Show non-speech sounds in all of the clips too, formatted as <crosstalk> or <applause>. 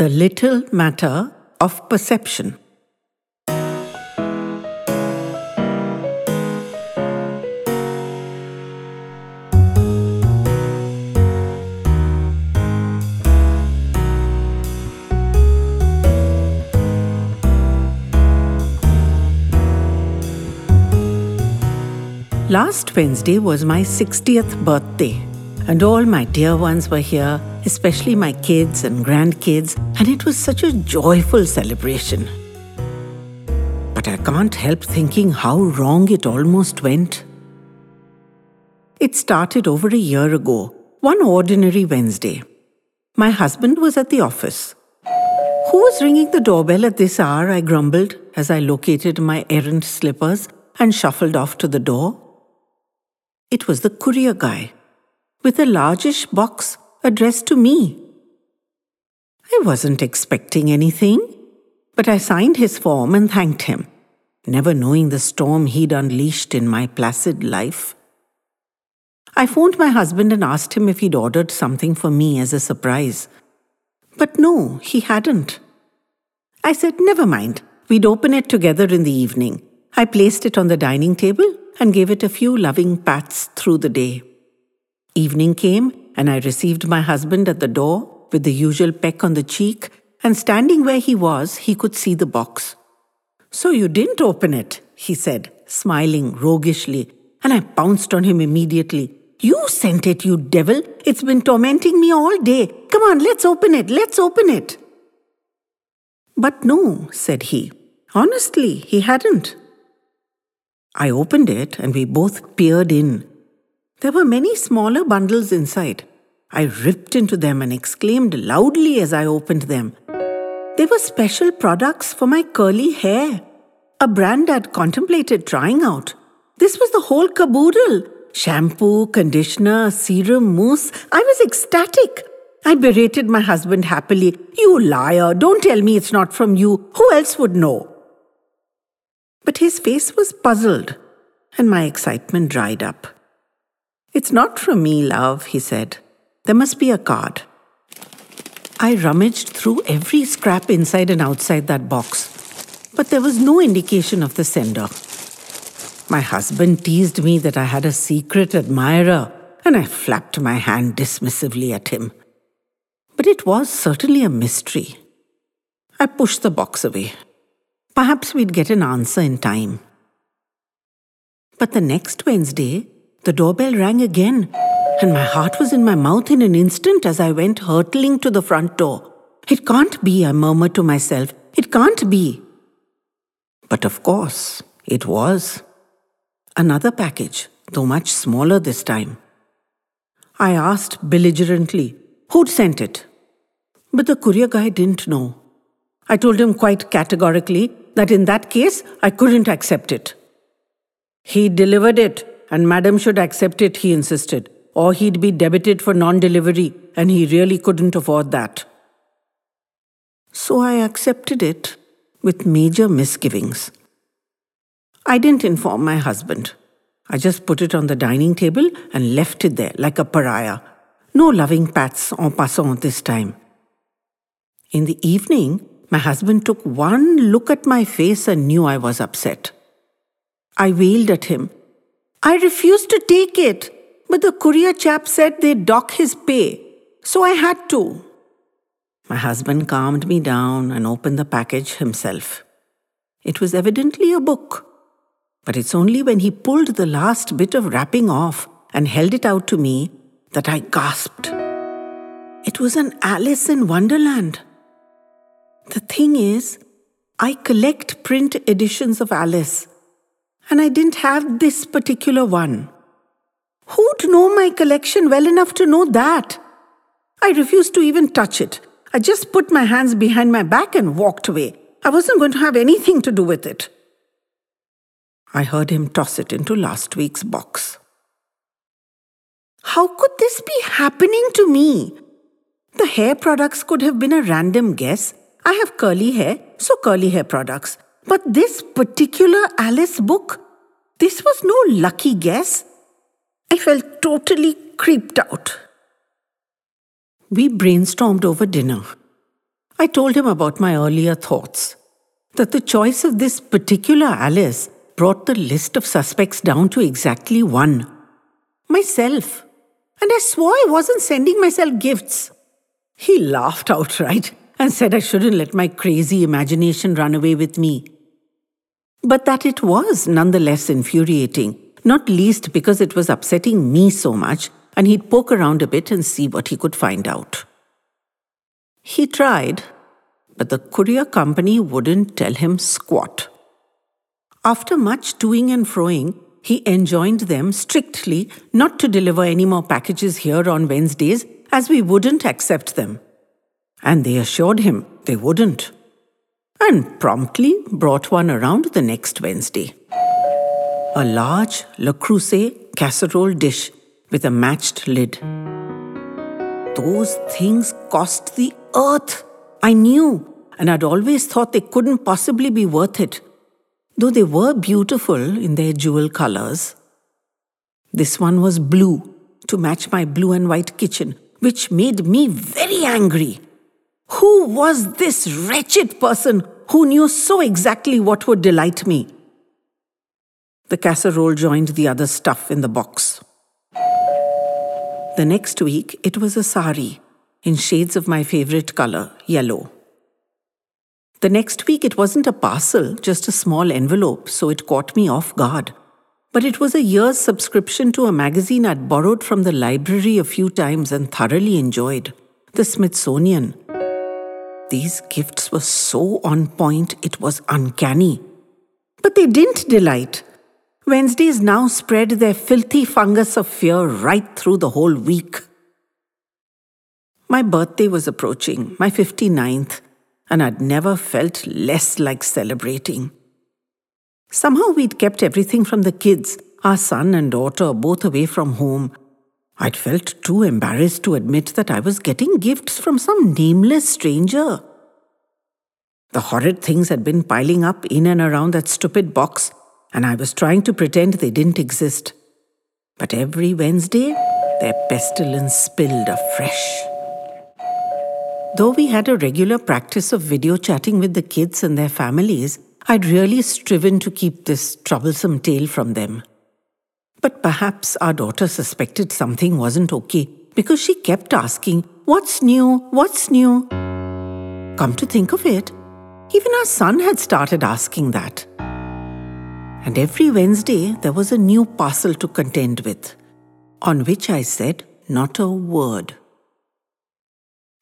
The Little Matter of Perception. Last Wednesday was my 60th birthday, and all my dear ones were here, especially my kids and grandkids, and it was such a joyful celebration. But I can't help thinking how wrong it almost went. It started over a year ago, one ordinary Wednesday. My husband was at the office. Who was ringing the doorbell at this hour? I grumbled as I located my errant slippers and shuffled off to the door. It was the courier guy, with a largish box addressed to me. I wasn't expecting anything, but I signed his form and thanked him, never knowing the storm he'd unleashed in my placid life. I phoned my husband and asked him if he'd ordered something for me as a surprise. But no, he hadn't. I said, never mind, we'd open it together in the evening. I placed it on the dining table and gave it a few loving pats through the day. Evening came, and I received my husband at the door with the usual peck on the cheek, and standing where he was, he could see the box. So you didn't open it, he said, smiling roguishly, and I pounced on him immediately. You sent it, you devil! It's been tormenting me all day. Come on, let's open it, let's open it. But no, said he. Honestly, he hadn't. I opened it and we both peered in. There were many smaller bundles inside. I ripped into them and exclaimed loudly as I opened them. They were special products for my curly hair, a brand I'd contemplated trying out. This was the whole caboodle shampoo, conditioner, serum, mousse. I was ecstatic. I berated my husband happily. You liar, don't tell me it's not from you. Who else would know? But his face was puzzled, and my excitement dried up. It's not from me, love, he said. There must be a card. I rummaged through every scrap inside and outside that box, but there was no indication of the sender. My husband teased me that I had a secret admirer, and I flapped my hand dismissively at him. But it was certainly a mystery. I pushed the box away. Perhaps we'd get an answer in time. But the next Wednesday, the doorbell rang again, and my heart was in my mouth in an instant as I went hurtling to the front door. It can't be, I murmured to myself. It can't be. But of course, it was. Another package, though much smaller this time. I asked belligerently, who'd sent it? But the courier guy didn't know. I told him quite categorically that in that case I couldn't accept it. He delivered it, and Madam should accept it, he insisted, or he'd be debited for non delivery, and he really couldn't afford that. So I accepted it with major misgivings. I didn't inform my husband. I just put it on the dining table and left it there like a pariah. No loving pats en passant this time. In the evening, my husband took one look at my face and knew I was upset. I wailed at him. I refused to take it, but the courier chap said they'd dock his pay, so I had to. My husband calmed me down and opened the package himself. It was evidently a book, but it's only when he pulled the last bit of wrapping off and held it out to me that I gasped. It was an Alice in Wonderland. The thing is, I collect print editions of Alice, and I didn't have this particular one. Who'd know my collection well enough to know that? I refused to even touch it. I just put my hands behind my back and walked away. I wasn't going to have anything to do with it. I heard him toss it into last week's box. How could this be happening to me? The hair products could have been a random guess, I have curly hair, so curly hair products. But this particular Alice book, this was no lucky guess. I felt totally creeped out. We brainstormed over dinner. I told him about my earlier thoughts that the choice of this particular Alice brought the list of suspects down to exactly one myself. And I swore I wasn't sending myself gifts. He laughed outright and said I shouldn't let my crazy imagination run away with me. But that it was nonetheless infuriating, not least because it was upsetting me so much, and he'd poke around a bit and see what he could find out. He tried, but the courier company wouldn't tell him squat. After much toing and froing, he enjoined them strictly not to deliver any more packages here on Wednesdays as we wouldn't accept them. And they assured him they wouldn't. And promptly brought one around the next Wednesday. A large Le Creuset casserole dish with a matched lid. Those things cost the earth. I knew, and I'd always thought they couldn't possibly be worth it, though they were beautiful in their jewel colors. This one was blue to match my blue and white kitchen, which made me very angry. Who was this wretched person who knew so exactly what would delight me? The casserole joined the other stuff in the box. The next week, it was a sari in shades of my favorite color, yellow. The next week, it wasn't a parcel, just a small envelope, so it caught me off guard. But it was a year's subscription to a magazine I'd borrowed from the library a few times and thoroughly enjoyed the Smithsonian. These gifts were so on point, it was uncanny. But they didn't delight. Wednesdays now spread their filthy fungus of fear right through the whole week. My birthday was approaching, my 59th, and I'd never felt less like celebrating. Somehow we'd kept everything from the kids, our son and daughter, both away from home. I'd felt too embarrassed to admit that I was getting gifts from some nameless stranger. The horrid things had been piling up in and around that stupid box, and I was trying to pretend they didn't exist. But every Wednesday, their pestilence spilled afresh. Though we had a regular practice of video chatting with the kids and their families, I'd really striven to keep this troublesome tale from them. But perhaps our daughter suspected something wasn't okay because she kept asking, What's new? What's new? Come to think of it, even our son had started asking that. And every Wednesday there was a new parcel to contend with, on which I said not a word.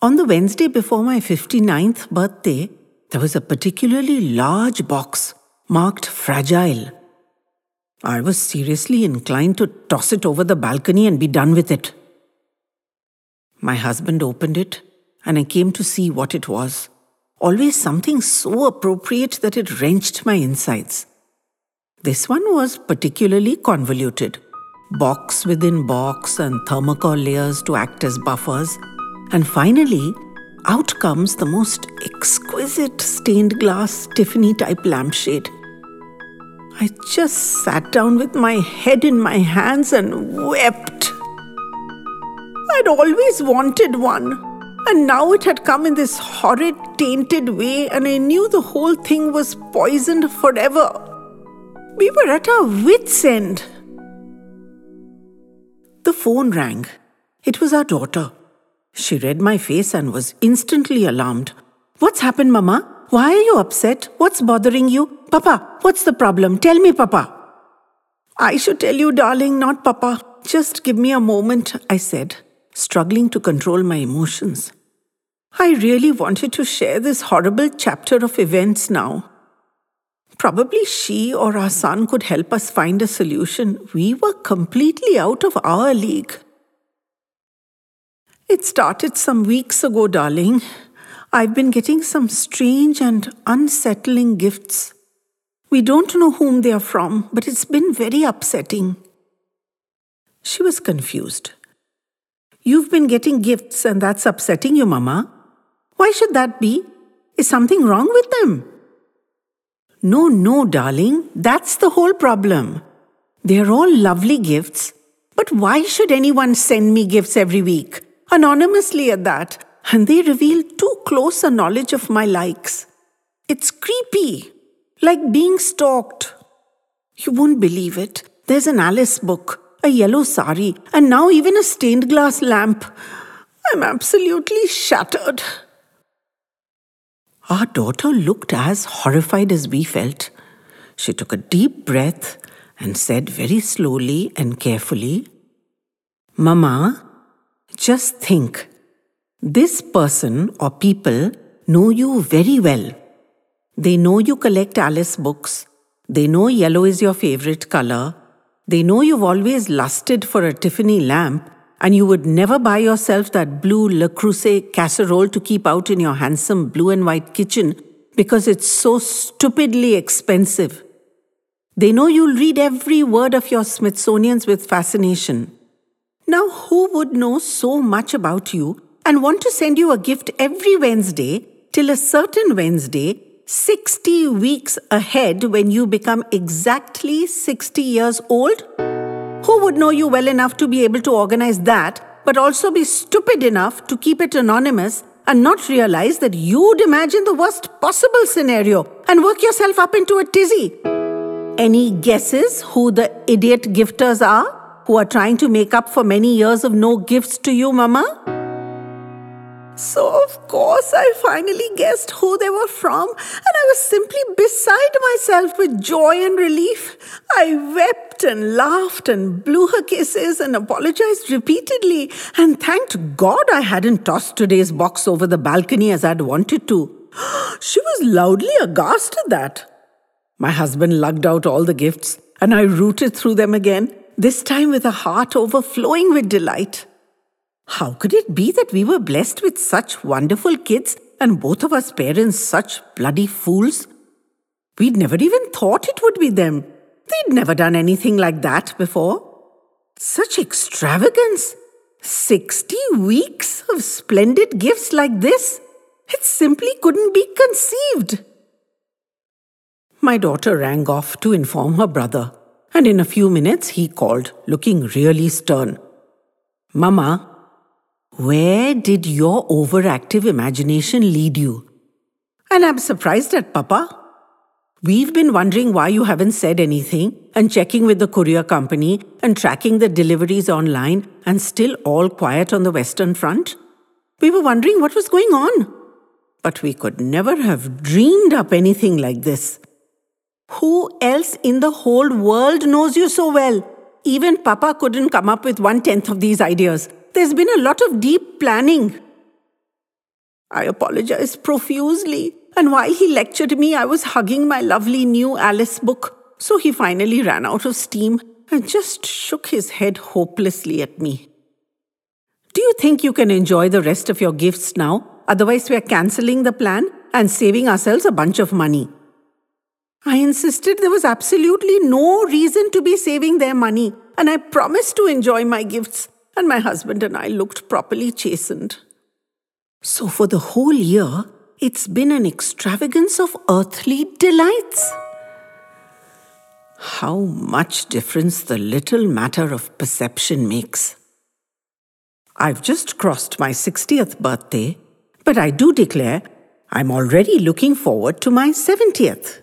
On the Wednesday before my 59th birthday, there was a particularly large box marked fragile. I was seriously inclined to toss it over the balcony and be done with it. My husband opened it, and I came to see what it was. Always something so appropriate that it wrenched my insides. This one was particularly convoluted box within box and thermocol layers to act as buffers and finally, out comes the most exquisite stained glass Tiffany type lampshade. I just sat down with my head in my hands and wept. I'd always wanted one, and now it had come in this horrid, tainted way, and I knew the whole thing was poisoned forever. We were at our wits' end. The phone rang. It was our daughter. She read my face and was instantly alarmed. What's happened, Mama? Why are you upset? What's bothering you? Papa, what's the problem? Tell me, Papa. I should tell you, darling, not Papa. Just give me a moment, I said, struggling to control my emotions. I really wanted to share this horrible chapter of events now. Probably she or our son could help us find a solution. We were completely out of our league. It started some weeks ago, darling. I've been getting some strange and unsettling gifts. We don't know whom they are from, but it's been very upsetting. She was confused. You've been getting gifts and that's upsetting you, Mama. Why should that be? Is something wrong with them? No, no, darling, that's the whole problem. They're all lovely gifts, but why should anyone send me gifts every week? anonymously at that. And they reveal too close a knowledge of my likes. It's creepy, like being stalked. You won't believe it. There's an Alice book, a yellow sari, and now even a stained glass lamp. I'm absolutely shattered. Our daughter looked as horrified as we felt. She took a deep breath and said very slowly and carefully, Mama, just think. This person or people know you very well. They know you collect Alice books. They know yellow is your favorite color. They know you've always lusted for a Tiffany lamp and you would never buy yourself that blue Le Creuset casserole to keep out in your handsome blue and white kitchen because it's so stupidly expensive. They know you'll read every word of your Smithsonian's with fascination. Now, who would know so much about you and want to send you a gift every Wednesday till a certain Wednesday, 60 weeks ahead when you become exactly 60 years old? Who would know you well enough to be able to organize that, but also be stupid enough to keep it anonymous and not realize that you'd imagine the worst possible scenario and work yourself up into a tizzy? Any guesses who the idiot gifters are who are trying to make up for many years of no gifts to you, Mama? So, of course, I finally guessed who they were from, and I was simply beside myself with joy and relief. I wept and laughed and blew her kisses and apologized repeatedly, and thanked God I hadn't tossed today's box over the balcony as I'd wanted to. <gasps> She was loudly aghast at that. My husband lugged out all the gifts, and I rooted through them again, this time with a heart overflowing with delight. How could it be that we were blessed with such wonderful kids and both of us parents such bloody fools? We'd never even thought it would be them. They'd never done anything like that before. Such extravagance! 60 weeks of splendid gifts like this? It simply couldn't be conceived. My daughter rang off to inform her brother, and in a few minutes he called, looking really stern. Mama, where did your overactive imagination lead you? And I'm surprised at Papa. We've been wondering why you haven't said anything and checking with the courier company and tracking the deliveries online and still all quiet on the Western Front. We were wondering what was going on. But we could never have dreamed up anything like this. Who else in the whole world knows you so well? Even Papa couldn't come up with one tenth of these ideas. There's been a lot of deep planning. I apologized profusely, and while he lectured me, I was hugging my lovely new Alice book. So he finally ran out of steam and just shook his head hopelessly at me. Do you think you can enjoy the rest of your gifts now? Otherwise, we are cancelling the plan and saving ourselves a bunch of money. I insisted there was absolutely no reason to be saving their money, and I promised to enjoy my gifts and my husband and I looked properly chastened. So, for the whole year, it's been an extravagance of earthly delights. How much difference the little matter of perception makes. I've just crossed my 60th birthday, but I do declare I'm already looking forward to my 70th.